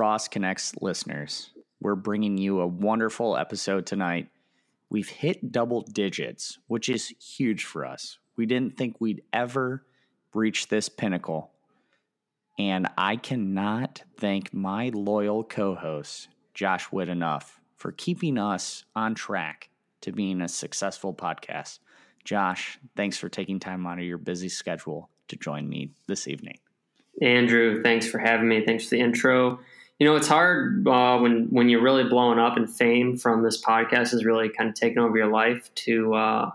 Ross Connects listeners, we're bringing you a wonderful episode tonight. We've hit double digits, which is huge for us. We didn't think we'd ever reach this pinnacle. And I cannot thank my loyal co host, Josh Witt, enough for keeping us on track to being a successful podcast. Josh, thanks for taking time out of your busy schedule to join me this evening. Andrew, thanks for having me. Thanks for the intro. You know, it's hard uh, when when you're really blowing up and fame from this podcast is really kind of taking over your life to uh,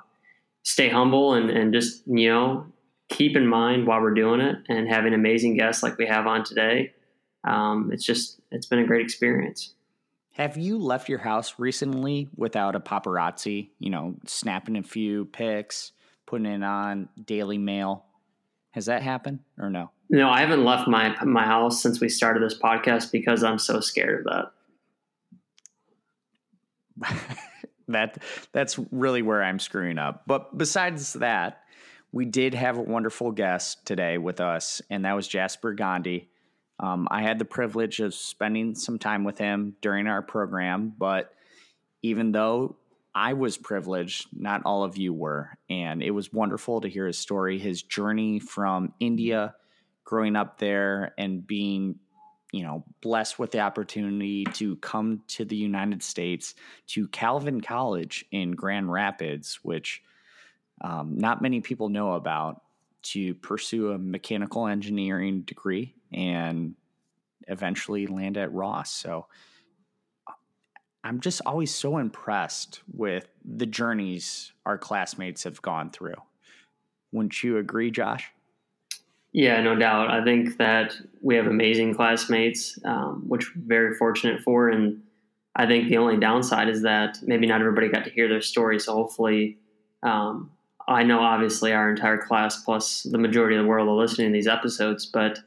stay humble and, and just you know keep in mind while we're doing it and having amazing guests like we have on today. Um, it's just it's been a great experience. Have you left your house recently without a paparazzi? You know, snapping a few pics, putting it on Daily Mail. Has that happened or no? No, I haven't left my my house since we started this podcast because I'm so scared of that. that that's really where I'm screwing up. But besides that, we did have a wonderful guest today with us, and that was Jasper Gandhi. Um, I had the privilege of spending some time with him during our program, but even though I was privileged, not all of you were. And it was wonderful to hear his story, his journey from India, growing up there, and being, you know, blessed with the opportunity to come to the United States to Calvin College in Grand Rapids, which um, not many people know about, to pursue a mechanical engineering degree and eventually land at Ross. So I'm just always so impressed with the journeys our classmates have gone through. Wouldn't you agree, Josh? Yeah, no doubt. I think that we have amazing classmates, um, which we're very fortunate for. And I think the only downside is that maybe not everybody got to hear their story. So hopefully, um, I know obviously our entire class plus the majority of the world are listening to these episodes, but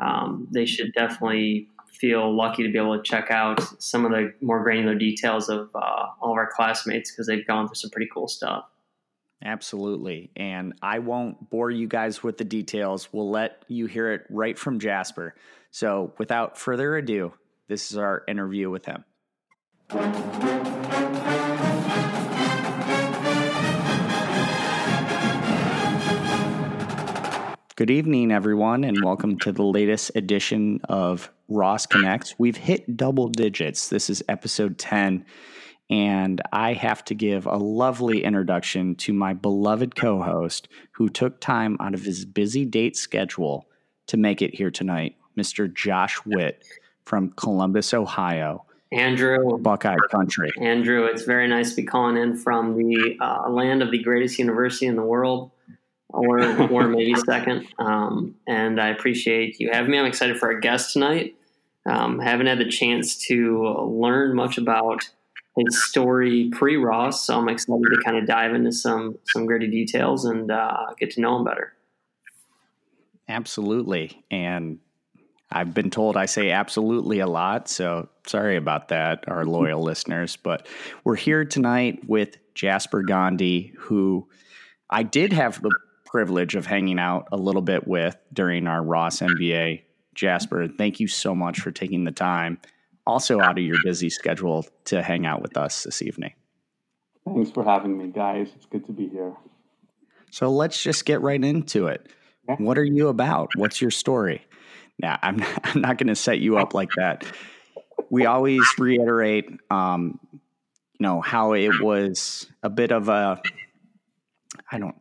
um, they should definitely feel lucky to be able to check out some of the more granular details of uh, all of our classmates because they've gone through some pretty cool stuff. Absolutely. And I won't bore you guys with the details. We'll let you hear it right from Jasper. So without further ado, this is our interview with him. Good evening, everyone, and welcome to the latest edition of Ross Connects. We've hit double digits. This is episode 10, and I have to give a lovely introduction to my beloved co host who took time out of his busy date schedule to make it here tonight, Mr. Josh Witt from Columbus, Ohio. Andrew, Buckeye Country. Andrew, it's very nice to be calling in from the uh, land of the greatest university in the world or or maybe second. Um, and I appreciate you having me. I'm excited for our guest tonight. Um, haven't had the chance to learn much about his story pre Ross, so I'm excited to kind of dive into some some gritty details and uh, get to know him better. Absolutely, and I've been told I say absolutely a lot, so sorry about that, our loyal listeners. But we're here tonight with Jasper Gandhi, who I did have the privilege of hanging out a little bit with during our Ross MBA. Jasper, thank you so much for taking the time, also out of your busy schedule, to hang out with us this evening. Thanks for having me, guys. It's good to be here. So let's just get right into it. Yeah. What are you about? What's your story? Now, I'm not, I'm not going to set you up like that. We always reiterate, um, you know, how it was a bit of a, I don't,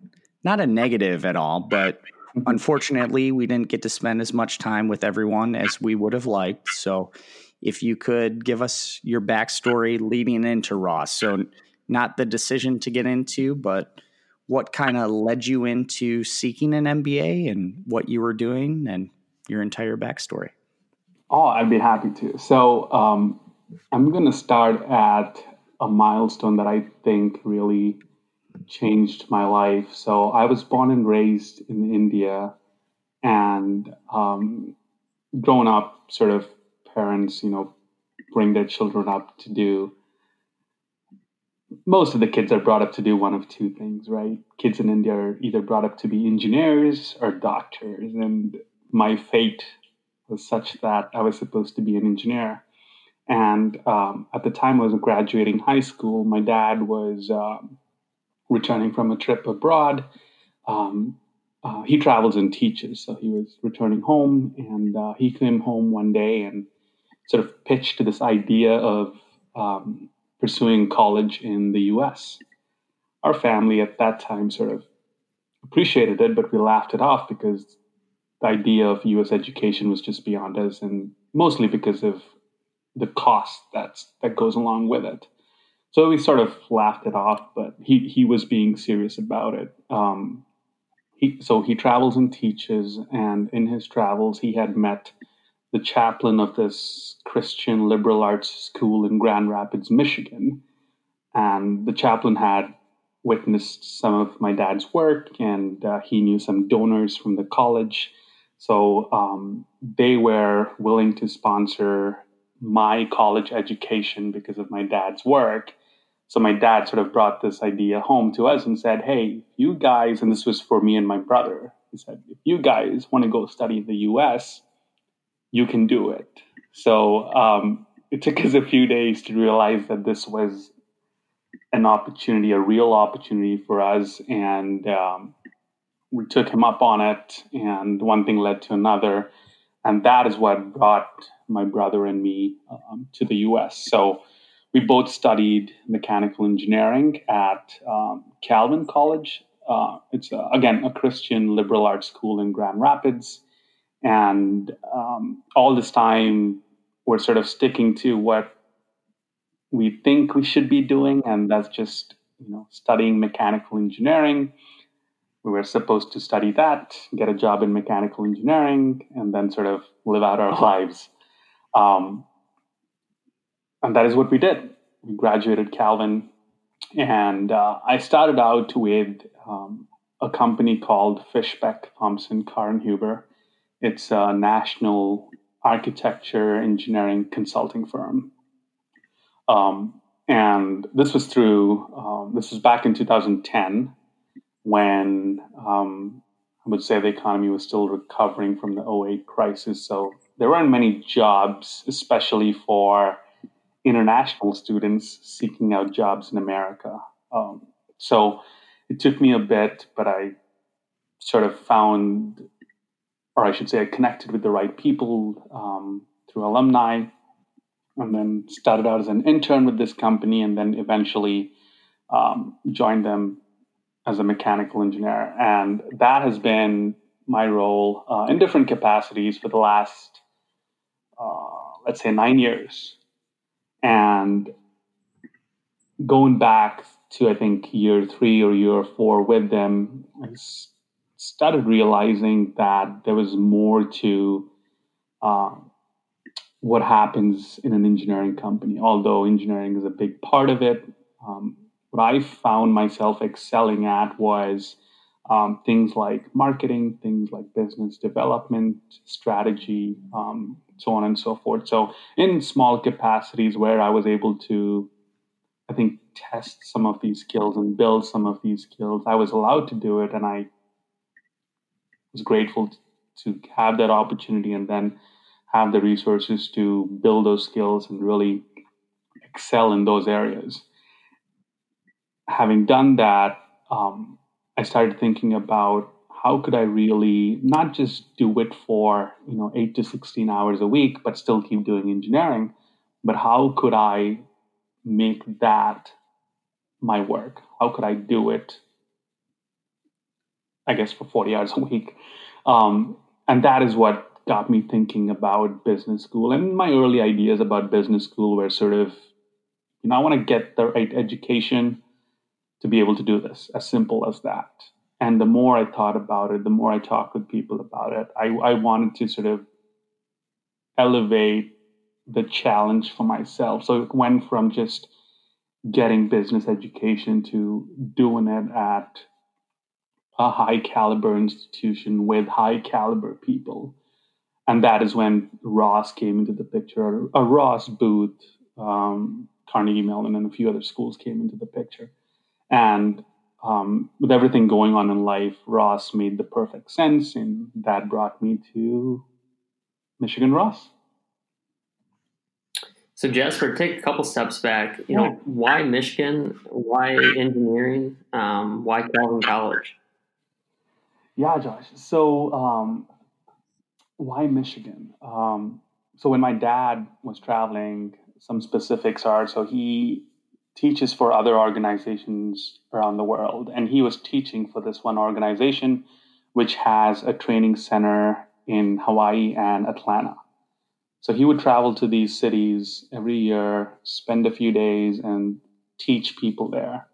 not a negative at all, but mm-hmm. unfortunately, we didn't get to spend as much time with everyone as we would have liked. So, if you could give us your backstory leading into Ross. So, not the decision to get into, but what kind of led you into seeking an MBA and what you were doing and your entire backstory. Oh, I'd be happy to. So, um, I'm going to start at a milestone that I think really changed my life. So I was born and raised in India, and um, growing up, sort of parents, you know, bring their children up to do. Most of the kids are brought up to do one of two things, right? Kids in India are either brought up to be engineers or doctors, and my fate was such that I was supposed to be an engineer. And um, at the time I was graduating high school, my dad was um, returning from a trip abroad. Um, uh, he travels and teaches, so he was returning home, and uh, he came home one day and sort of pitched to this idea of um, pursuing college in the U.S. Our family at that time sort of appreciated it, but we laughed it off because the idea of U.S. education was just beyond us, and mostly because of the cost that's that goes along with it. So we sort of laughed it off, but he he was being serious about it. Um, he so he travels and teaches, and in his travels, he had met the chaplain of this Christian liberal arts school in Grand Rapids, Michigan, and the chaplain had witnessed some of my dad's work, and uh, he knew some donors from the college. So um, they were willing to sponsor my college education because of my dad's work. So my dad sort of brought this idea home to us and said, Hey, you guys, and this was for me and my brother, he said, if you guys want to go study in the US, you can do it. So um, it took us a few days to realize that this was an opportunity, a real opportunity for us. And um, we took him up on it, and one thing led to another. And that is what brought my brother and me um, to the US. So we both studied mechanical engineering at um, Calvin College. Uh, it's, a, again, a Christian liberal arts school in Grand Rapids. And um, all this time, we're sort of sticking to what we think we should be doing, and that's just you know studying mechanical engineering. We were supposed to study that, get a job in mechanical engineering, and then sort of live out our lives. Um, and that is what we did. We graduated Calvin, and uh, I started out with um, a company called Fishbeck Thompson Carr Huber. It's a national architecture engineering consulting firm. Um, and this was through, um, this was back in 2010 when um, I would say the economy was still recovering from the 08 crisis. So there weren't many jobs, especially for international students seeking out jobs in America. Um, so it took me a bit, but I sort of found, or I should say, I connected with the right people um, through alumni, and then started out as an intern with this company, and then eventually um, joined them as a mechanical engineer. And that has been my role uh, in different capacities for the last, uh, let's say, nine years. And going back to, I think, year three or year four with them, I started realizing that there was more to uh, what happens in an engineering company. Although engineering is a big part of it, um, what I found myself excelling at was um, things like marketing, things like business development, strategy, um, so on and so forth. So, in small capacities where I was able to, I think, test some of these skills and build some of these skills, I was allowed to do it, and I was grateful to have that opportunity and then have the resources to build those skills and really excel in those areas. Having done that, um, I started thinking about how could I really not just do it for you know eight to sixteen hours a week, but still keep doing engineering, but how could I make that my work? How could I do it? I guess for forty hours a week, um, and that is what got me thinking about business school. And my early ideas about business school were sort of, you know, I want to get the right education to be able to do this, as simple as that. And the more I thought about it, the more I talked with people about it, I, I wanted to sort of elevate the challenge for myself. So it went from just getting business education to doing it at a high caliber institution with high caliber people and that is when Ross came into the picture. A Ross Booth, um, Carnegie Mellon, and a few other schools came into the picture. And um, with everything going on in life, Ross made the perfect sense, and that brought me to Michigan Ross. So Jasper, take a couple steps back. You know, why Michigan? Why engineering? Um, why Calvin College? Yeah, Josh. So um, why Michigan? Um, so when my dad was traveling, some specifics are so he teaches for other organizations around the world, and he was teaching for this one organization, which has a training center in Hawaii and Atlanta. So he would travel to these cities every year, spend a few days, and teach people there.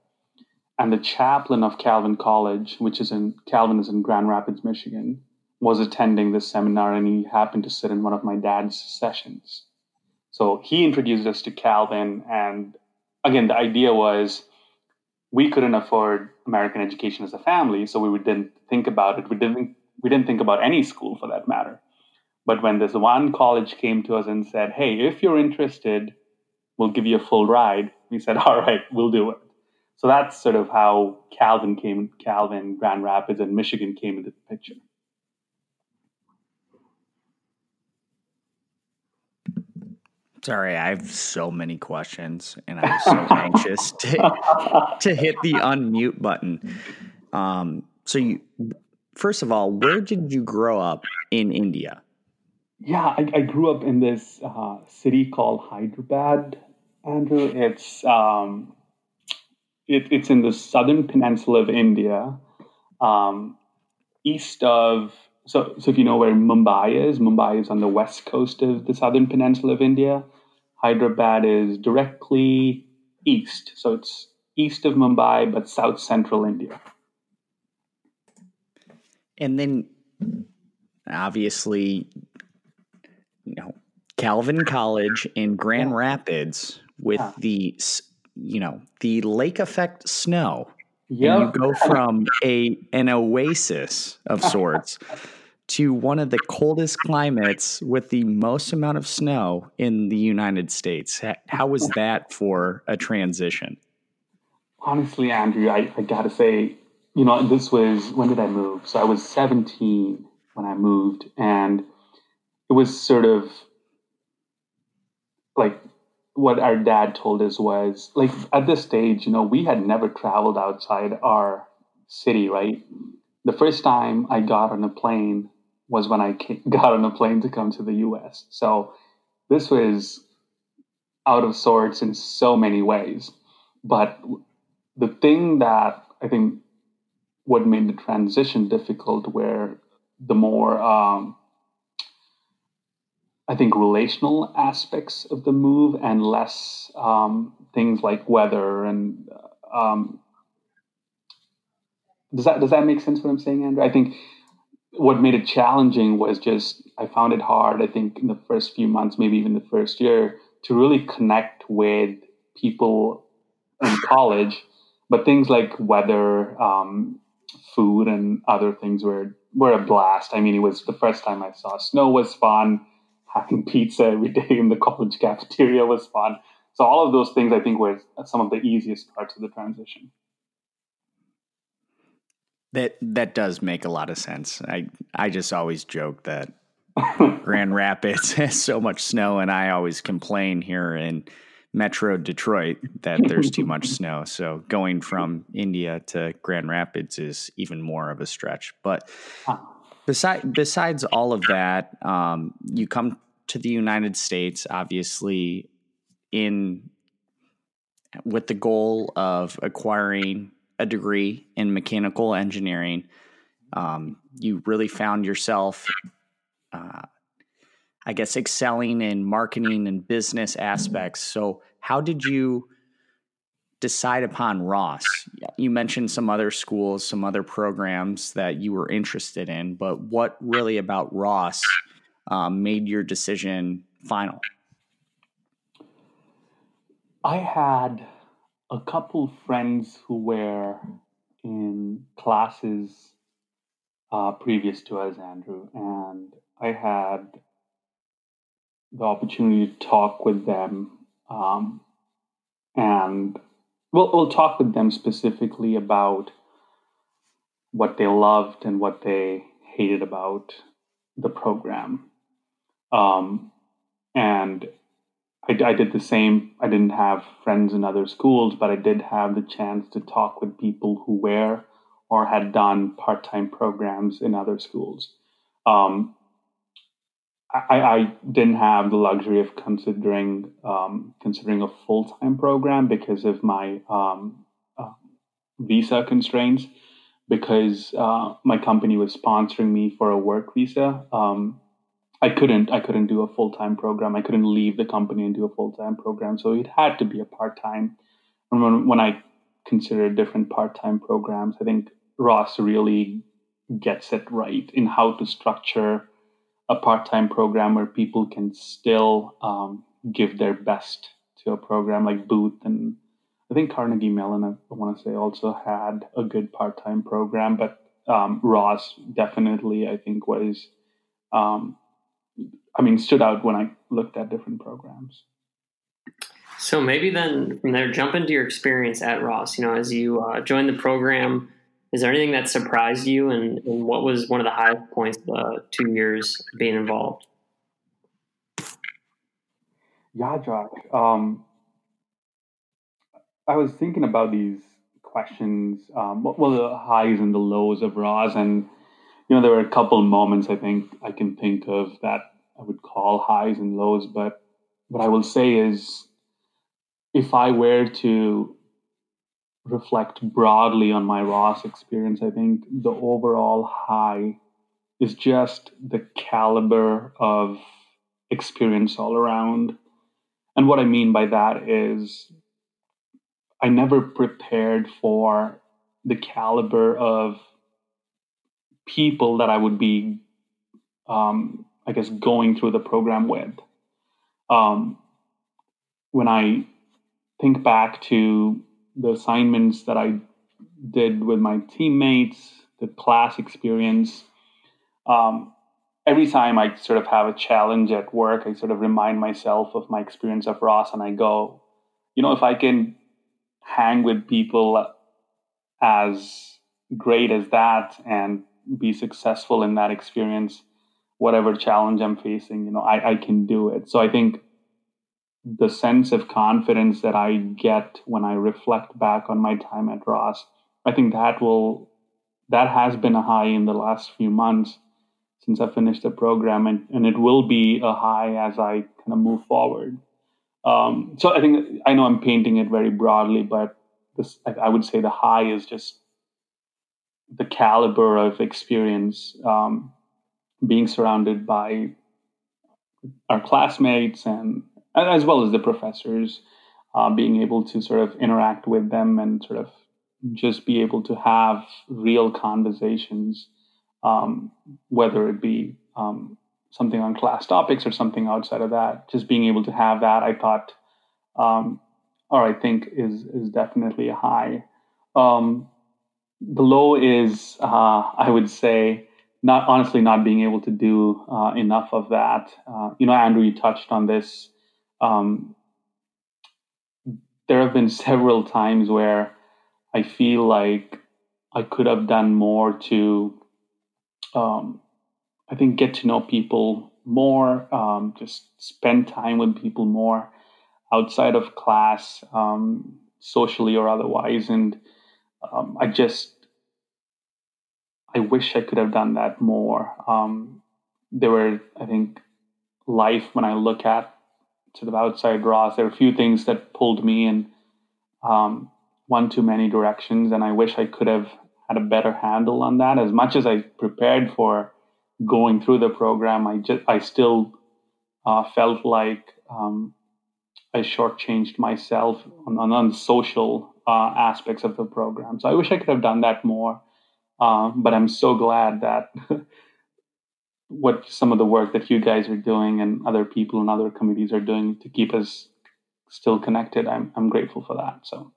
And the chaplain of Calvin College, which is in Calvin is in Grand Rapids, Michigan, was attending this seminar and he happened to sit in one of my dad's sessions. So he introduced us to Calvin. And again, the idea was we couldn't afford American education as a family, so we didn't think about it. We didn't we didn't think about any school for that matter. But when this one college came to us and said, hey, if you're interested, we'll give you a full ride, we said, all right, we'll do it. So that's sort of how Calvin came, Calvin, Grand Rapids, and Michigan came into the picture. Sorry, I have so many questions, and I'm so anxious to to hit the unmute button. Um, so, you, first of all, where did you grow up in India? Yeah, I, I grew up in this uh, city called Hyderabad, Andrew. It's um, it, it's in the southern peninsula of India, um, east of. So, so if you know where Mumbai is, Mumbai is on the west coast of the southern peninsula of India. Hyderabad is directly east, so it's east of Mumbai, but south central India. And then, obviously, you know, Calvin College in Grand yeah. Rapids with yeah. the, you know, the lake effect snow. Yeah. You go from a an oasis of sorts to one of the coldest climates with the most amount of snow in the United States. How was that for a transition? Honestly, Andrew, I, I got to say, you know, this was when did I move? So I was 17 when I moved, and it was sort of like what our dad told us was like at this stage, you know, we had never traveled outside our city, right? The first time I got on a plane was when I came, got on a plane to come to the US. So this was out of sorts in so many ways. But the thing that I think what made the transition difficult were the more um, I think, relational aspects of the move and less um, things like weather and. Um, does that does that make sense? What I'm saying, Andrew? I think what made it challenging was just I found it hard. I think in the first few months, maybe even the first year, to really connect with people in college. But things like weather, um, food, and other things were were a blast. I mean, it was the first time I saw snow was fun having pizza every day in the college cafeteria was fun. So all of those things I think were some of the easiest parts of the transition. That that does make a lot of sense. I I just always joke that Grand Rapids has so much snow, and I always complain here in Metro Detroit that there's too much snow. So going from India to Grand Rapids is even more of a stretch. But Besides, besides all of that, um, you come to the United States, obviously, in with the goal of acquiring a degree in mechanical engineering. Um, you really found yourself, uh, I guess, excelling in marketing and business aspects. So, how did you? Decide upon Ross? You mentioned some other schools, some other programs that you were interested in, but what really about Ross um, made your decision final? I had a couple friends who were in classes uh, previous to us, Andrew, and I had the opportunity to talk with them. Um, and we'll, we'll talk with them specifically about what they loved and what they hated about the program. Um, and I, I, did the same. I didn't have friends in other schools, but I did have the chance to talk with people who were or had done part time programs in other schools. Um, I, I, didn't have the luxury of considering um, considering a full time program because of my um, uh, visa constraints. Because uh, my company was sponsoring me for a work visa, um, I couldn't I couldn't do a full time program. I couldn't leave the company and do a full time program. So it had to be a part time. And when, when I considered different part time programs, I think Ross really gets it right in how to structure a part-time program where people can still um, give their best to a program like Booth and I think Carnegie Mellon I want to say also had a good part-time program, but um, Ross definitely I think was um, I mean stood out when I looked at different programs. So maybe then from there, jump into your experience at Ross. You know, as you uh, joined the program, is there anything that surprised you, and, and what was one of the high points of the two years being involved? Yeah, Josh. Um, I was thinking about these questions. Um, what were the highs and the lows of Ross? And you know, there were a couple moments I think I can think of that I would call highs and lows. But what I will say is, if I were to reflect broadly on my Ross experience, I think the overall high is just the caliber of experience all around. And what I mean by that is I never prepared for the caliber of people that I would be, um, I guess, going through the program with. Um, when I think back to the assignments that I did with my teammates, the class experience. Um, every time I sort of have a challenge at work, I sort of remind myself of my experience of Ross, and I go, you know, if I can hang with people as great as that and be successful in that experience, whatever challenge I'm facing, you know, I, I can do it. So I think the sense of confidence that I get when I reflect back on my time at Ross, I think that will that has been a high in the last few months since I finished the program, and, and it will be a high as I kind of move forward. Um, so I think I know I'm painting it very broadly, but this I would say the high is just the caliber of experience, um, being surrounded by our classmates and as well as the professors, uh, being able to sort of interact with them and sort of just be able to have real conversations, um, whether it be um, something on class topics or something outside of that. Just being able to have that, I thought, um, or I think is is definitely a high. Um, the low is, uh, I would say, not honestly not being able to do uh, enough of that. Uh, you know, Andrew, you touched on this um, there have been several times where I feel like I could have done more to, um, I think, get to know people more, um, just spend time with people more outside of class, um, socially or otherwise. And um, I just, I wish I could have done that more. Um, there were, I think, life when I look at sort of outside Ross, there are a few things that pulled me in um, one too many directions, and I wish I could have had a better handle on that. As much as I prepared for going through the program, I just I still uh, felt like um, I shortchanged myself on, on, on social uh, aspects of the program. So I wish I could have done that more. Uh, but I'm so glad that what some of the work that you guys are doing and other people and other committees are doing to keep us still connected. I'm I'm grateful for that. So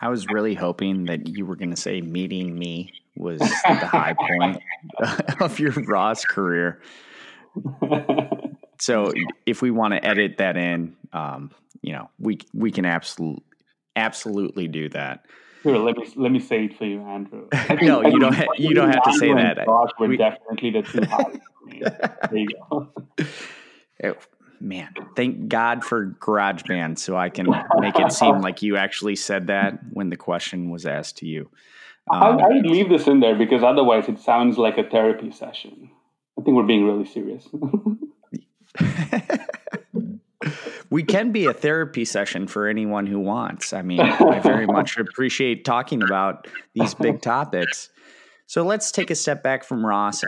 I was really hoping that you were going to say meeting me was the high point of your Ross career. so if we want to edit that in, um, you know, we we can absolutely absolutely do that. Sure, let me let me say it for you, Andrew. no, you don't. Ha- you don't have to say that. Josh were we, definitely the two highs. there you go. Oh, man, thank God for GarageBand, so I can make it seem like you actually said that when the question was asked to you. Um, I, I would leave this in there because otherwise it sounds like a therapy session. I think we're being really serious. we can be a therapy session for anyone who wants. I mean, I very much appreciate talking about these big topics. So let's take a step back from Ross.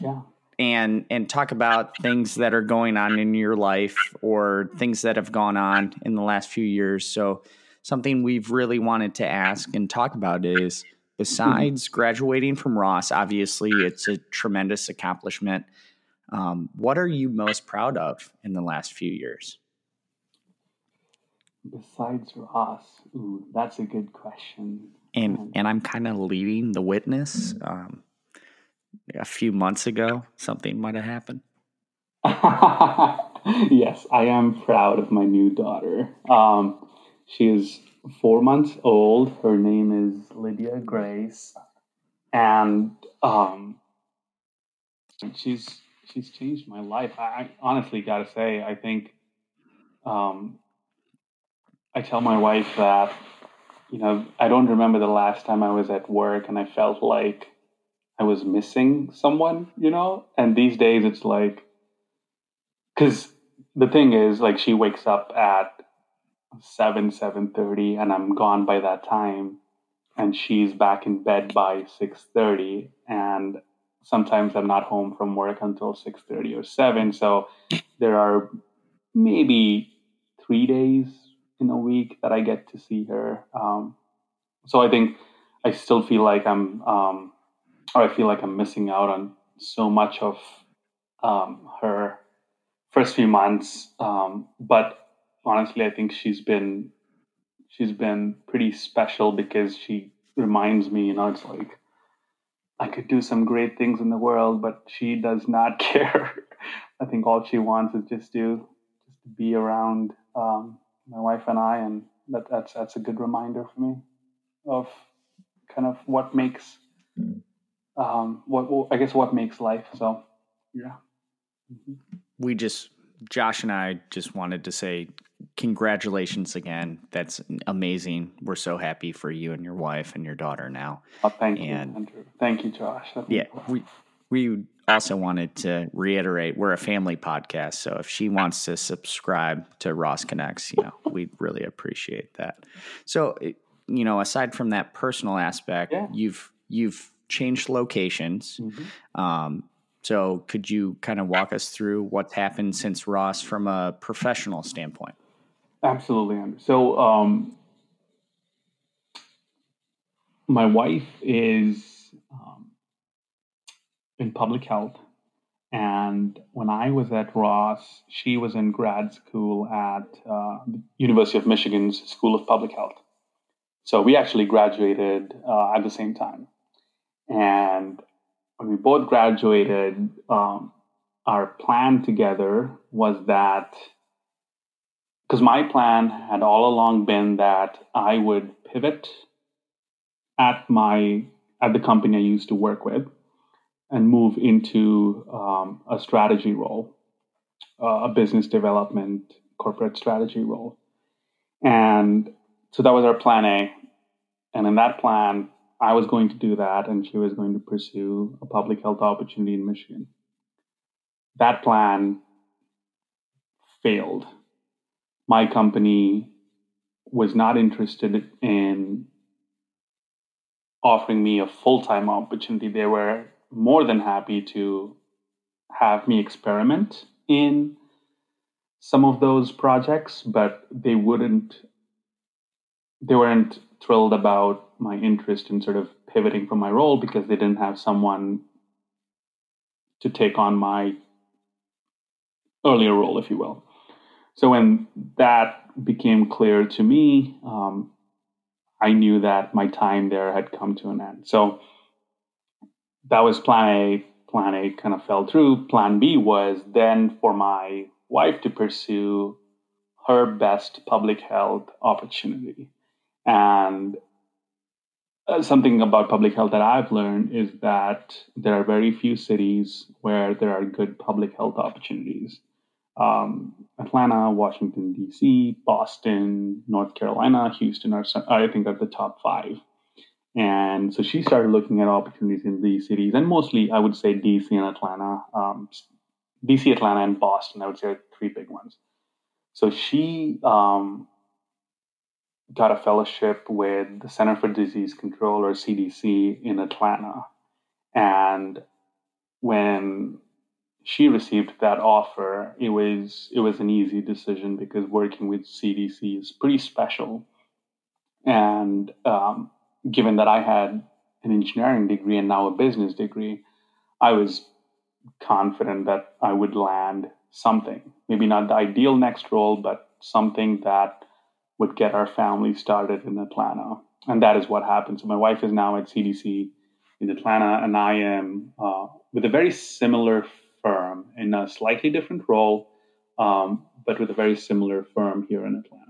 Yeah. And and talk about things that are going on in your life or things that have gone on in the last few years. So something we've really wanted to ask and talk about is besides graduating from Ross, obviously it's a tremendous accomplishment. Um, what are you most proud of in the last few years? Besides Ross, ooh, that's a good question. And and I'm kind of leading the witness. Um, a few months ago, something might have happened. yes, I am proud of my new daughter. Um, she is four months old. Her name is Lydia Grace, and um, she's she's changed my life. I, I honestly got to say, I think um, I tell my wife that, you know, I don't remember the last time I was at work and I felt like I was missing someone, you know? And these days it's like, because the thing is, like, she wakes up at 7, 7.30 and I'm gone by that time. And she's back in bed by 6.30 and sometimes I'm not home from work until 6.30 or 7. So there are maybe three days in a week that I get to see her. Um, so I think I still feel like I'm, um, or I feel like I'm missing out on so much of um, her first few months. Um, but honestly, I think she's been she's been pretty special because she reminds me, you know, it's like I could do some great things in the world, but she does not care. I think all she wants is just to just be around um, my wife and I, and that, that's that's a good reminder for me of kind of what makes um, what I guess what makes life. So yeah, mm-hmm. we just Josh and I just wanted to say congratulations again. That's amazing. We're so happy for you and your wife and your daughter now. Oh, thank and, you, Andrew. Thank you, Josh. That's yeah, we we also wanted to reiterate we're a family podcast, so if she wants to subscribe to Ross Connects, you know, we'd really appreciate that. So, you know, aside from that personal aspect, yeah. you've you've changed locations. Mm-hmm. Um, so, could you kind of walk us through what's happened since Ross from a professional standpoint? Absolutely, So, um, my wife is in public health. And when I was at Ross, she was in grad school at uh, the University of Michigan's School of Public Health. So we actually graduated uh, at the same time. And when we both graduated, um, our plan together was that because my plan had all along been that I would pivot at my at the company I used to work with and move into um, a strategy role, uh, a business development corporate strategy role. And so that was our plan A. And in that plan, I was going to do that, and she was going to pursue a public health opportunity in Michigan. That plan failed. My company was not interested in offering me a full time opportunity. They were more than happy to have me experiment in some of those projects, but they wouldn't, they weren't thrilled about my interest in sort of pivoting from my role because they didn't have someone to take on my earlier role, if you will. So when that became clear to me, um, I knew that my time there had come to an end. So that was plan A. Plan A kind of fell through. Plan B was then for my wife to pursue her best public health opportunity. And uh, something about public health that I've learned is that there are very few cities where there are good public health opportunities. Um, Atlanta, Washington, D.C., Boston, North Carolina, Houston are, I think, are the top five. And so she started looking at opportunities in these cities, and mostly I would say DC and Atlanta, um, DC, Atlanta, and Boston. I would say three big ones. So she um, got a fellowship with the Center for Disease Control or CDC in Atlanta. And when she received that offer, it was it was an easy decision because working with CDC is pretty special. And um, given that I had an engineering degree and now a business degree, I was confident that I would land something. Maybe not the ideal next role, but something that would get our family started in Atlanta. And that is what happened. So my wife is now at CDC in Atlanta, and I am uh, with a very similar firm in a slightly different role, um, but with a very similar firm here in Atlanta.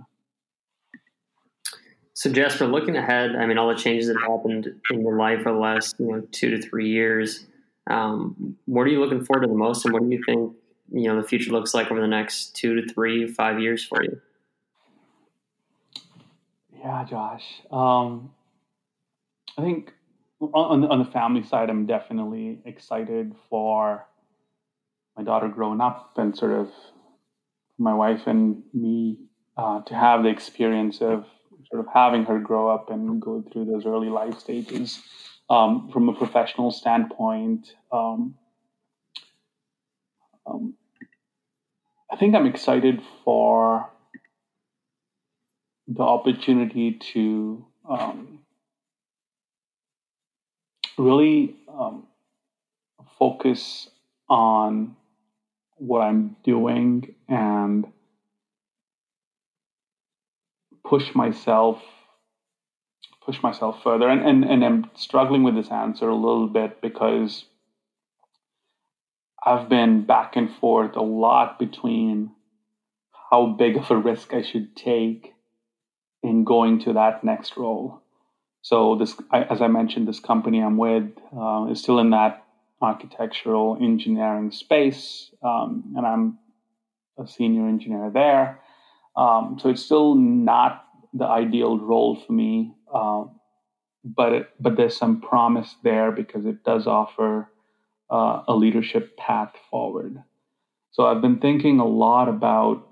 So Jasper, looking ahead, I mean, all the changes that happened in your life for the last you know two to three years. Um, what are you looking forward to the most, and what do you think you know the future looks like over the next two to three, five years for you? Yeah, Josh. Um, I think on, on the family side, I'm definitely excited for my daughter growing up and sort of my wife and me uh, to have the experience of sort of having her grow up and go through those early life stages. Um, from a professional standpoint, um, um, I think I'm excited for the opportunity to um, really um, focus on what I'm doing and push myself push myself further. And, and and i'm struggling with this answer a little bit because i've been back and forth a lot between how big of a risk i should take in going to that next role. So this as i mentioned this company i'm with uh, is still in that architectural engineering space um, and i'm a senior engineer there um, so it's still not the ideal role for me, uh, but it, but there's some promise there because it does offer uh, a leadership path forward. So I've been thinking a lot about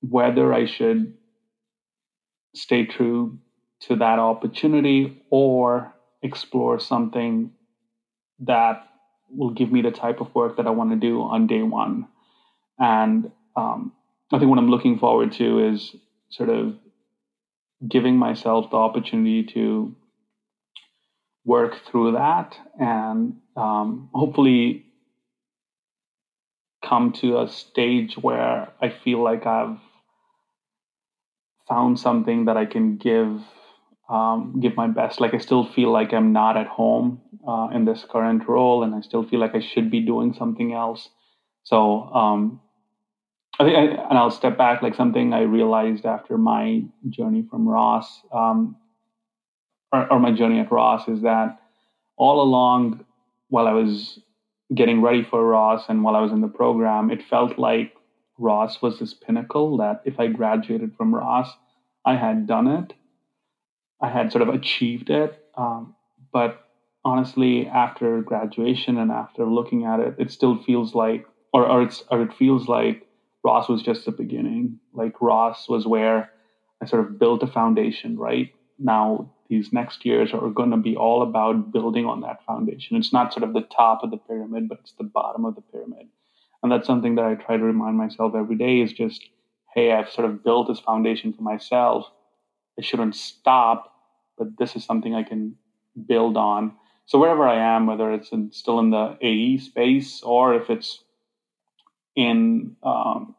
whether I should stay true to that opportunity or explore something that will give me the type of work that I want to do on day one. And um, I think what I'm looking forward to is sort of giving myself the opportunity to work through that and um, hopefully come to a stage where I feel like I've found something that I can give um, give my best. Like I still feel like I'm not at home uh, in this current role, and I still feel like I should be doing something else. So um, I think, I, and I'll step back. Like something I realized after my journey from Ross, um, or, or my journey at Ross, is that all along, while I was getting ready for Ross and while I was in the program, it felt like Ross was this pinnacle that if I graduated from Ross, I had done it. I had sort of achieved it. Um, but honestly, after graduation and after looking at it, it still feels like, or, or, it's, or it feels like Ross was just the beginning. Like Ross was where I sort of built a foundation, right? Now, these next years are going to be all about building on that foundation. It's not sort of the top of the pyramid, but it's the bottom of the pyramid. And that's something that I try to remind myself every day is just, hey, I've sort of built this foundation for myself. I shouldn't stop, but this is something I can build on. So wherever I am, whether it's in, still in the AE space or if it's in um,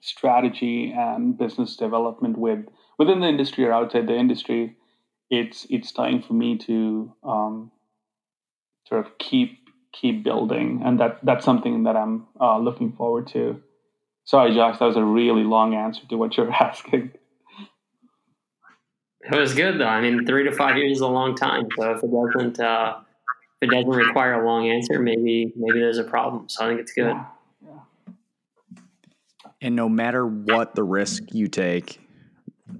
strategy and business development with within the industry or outside the industry, it's it's time for me to um, sort of keep keep building, and that that's something that I'm uh, looking forward to. Sorry, Josh, that was a really long answer to what you're asking. It was good though. I mean, three to five years is a long time. So if it doesn't, uh, if it doesn't require a long answer, maybe maybe there's a problem. So I think it's good. Yeah. And no matter what the risk you take,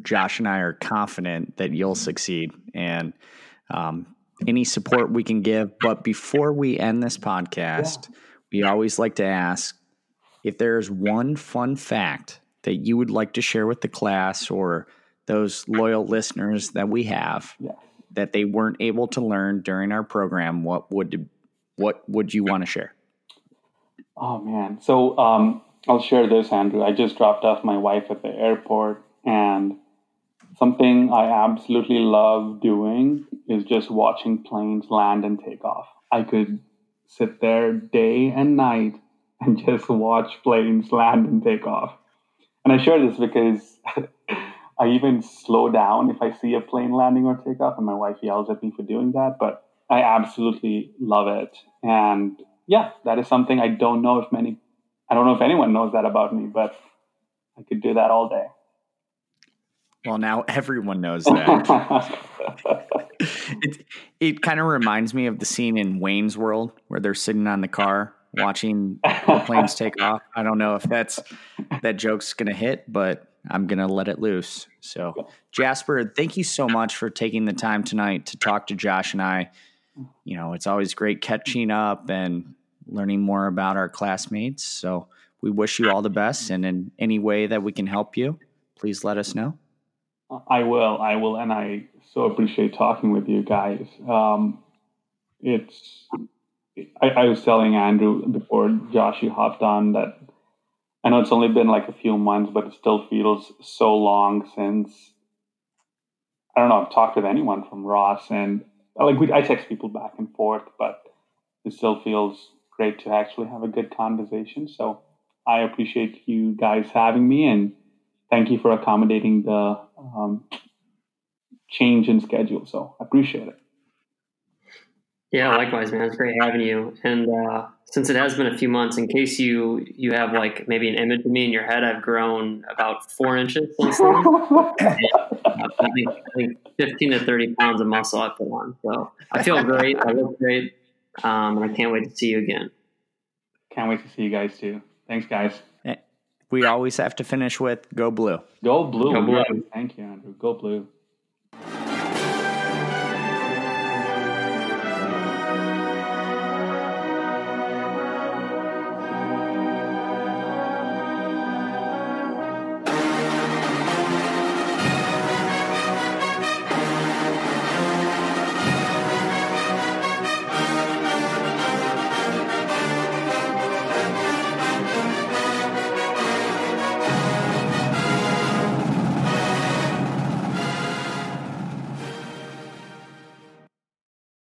Josh and I are confident that you'll succeed. And um, any support we can give. But before we end this podcast, yeah. we always like to ask if there's one fun fact that you would like to share with the class or those loyal listeners that we have yeah. that they weren't able to learn during our program, what would what would you want to share? Oh man, so um, I'll share this, Andrew. I just dropped off my wife at the airport, and something I absolutely love doing is just watching planes land and take off. I could sit there day and night and just watch planes land and take off. And I share this because I even slow down if I see a plane landing or take off, and my wife yells at me for doing that. But I absolutely love it. And yeah, that is something I don't know if many, I don't know if anyone knows that about me, but I could do that all day. Well, now everyone knows that. it it kind of reminds me of the scene in Wayne's World where they're sitting on the car watching the planes take off. I don't know if that's that joke's going to hit, but I'm going to let it loose. So, Jasper, thank you so much for taking the time tonight to talk to Josh and I. You know, it's always great catching up and learning more about our classmates. So, we wish you all the best and in any way that we can help you, please let us know. I will. I will. And I so appreciate talking with you guys. Um, it's, I, I, was telling Andrew before Josh, you hopped on that I know it's only been like a few months, but it still feels so long since I don't know, I've talked with anyone from Ross and like we, I text people back and forth, but it still feels great to actually have a good conversation. So I appreciate you guys having me and thank you for accommodating the um, change in schedule. So I appreciate it. Yeah, likewise, man. It's great having you. And uh, since it has been a few months, in case you you have like maybe an image of me in your head, I've grown about four inches since then. I, think, I think fifteen to thirty pounds of muscle I put on. So I feel great. I look great, um, and I can't wait to see you again. Can't wait to see you guys too. Thanks, guys we always have to finish with go blue. Go blue. Go blue. Thank you, Andrew. Go blue.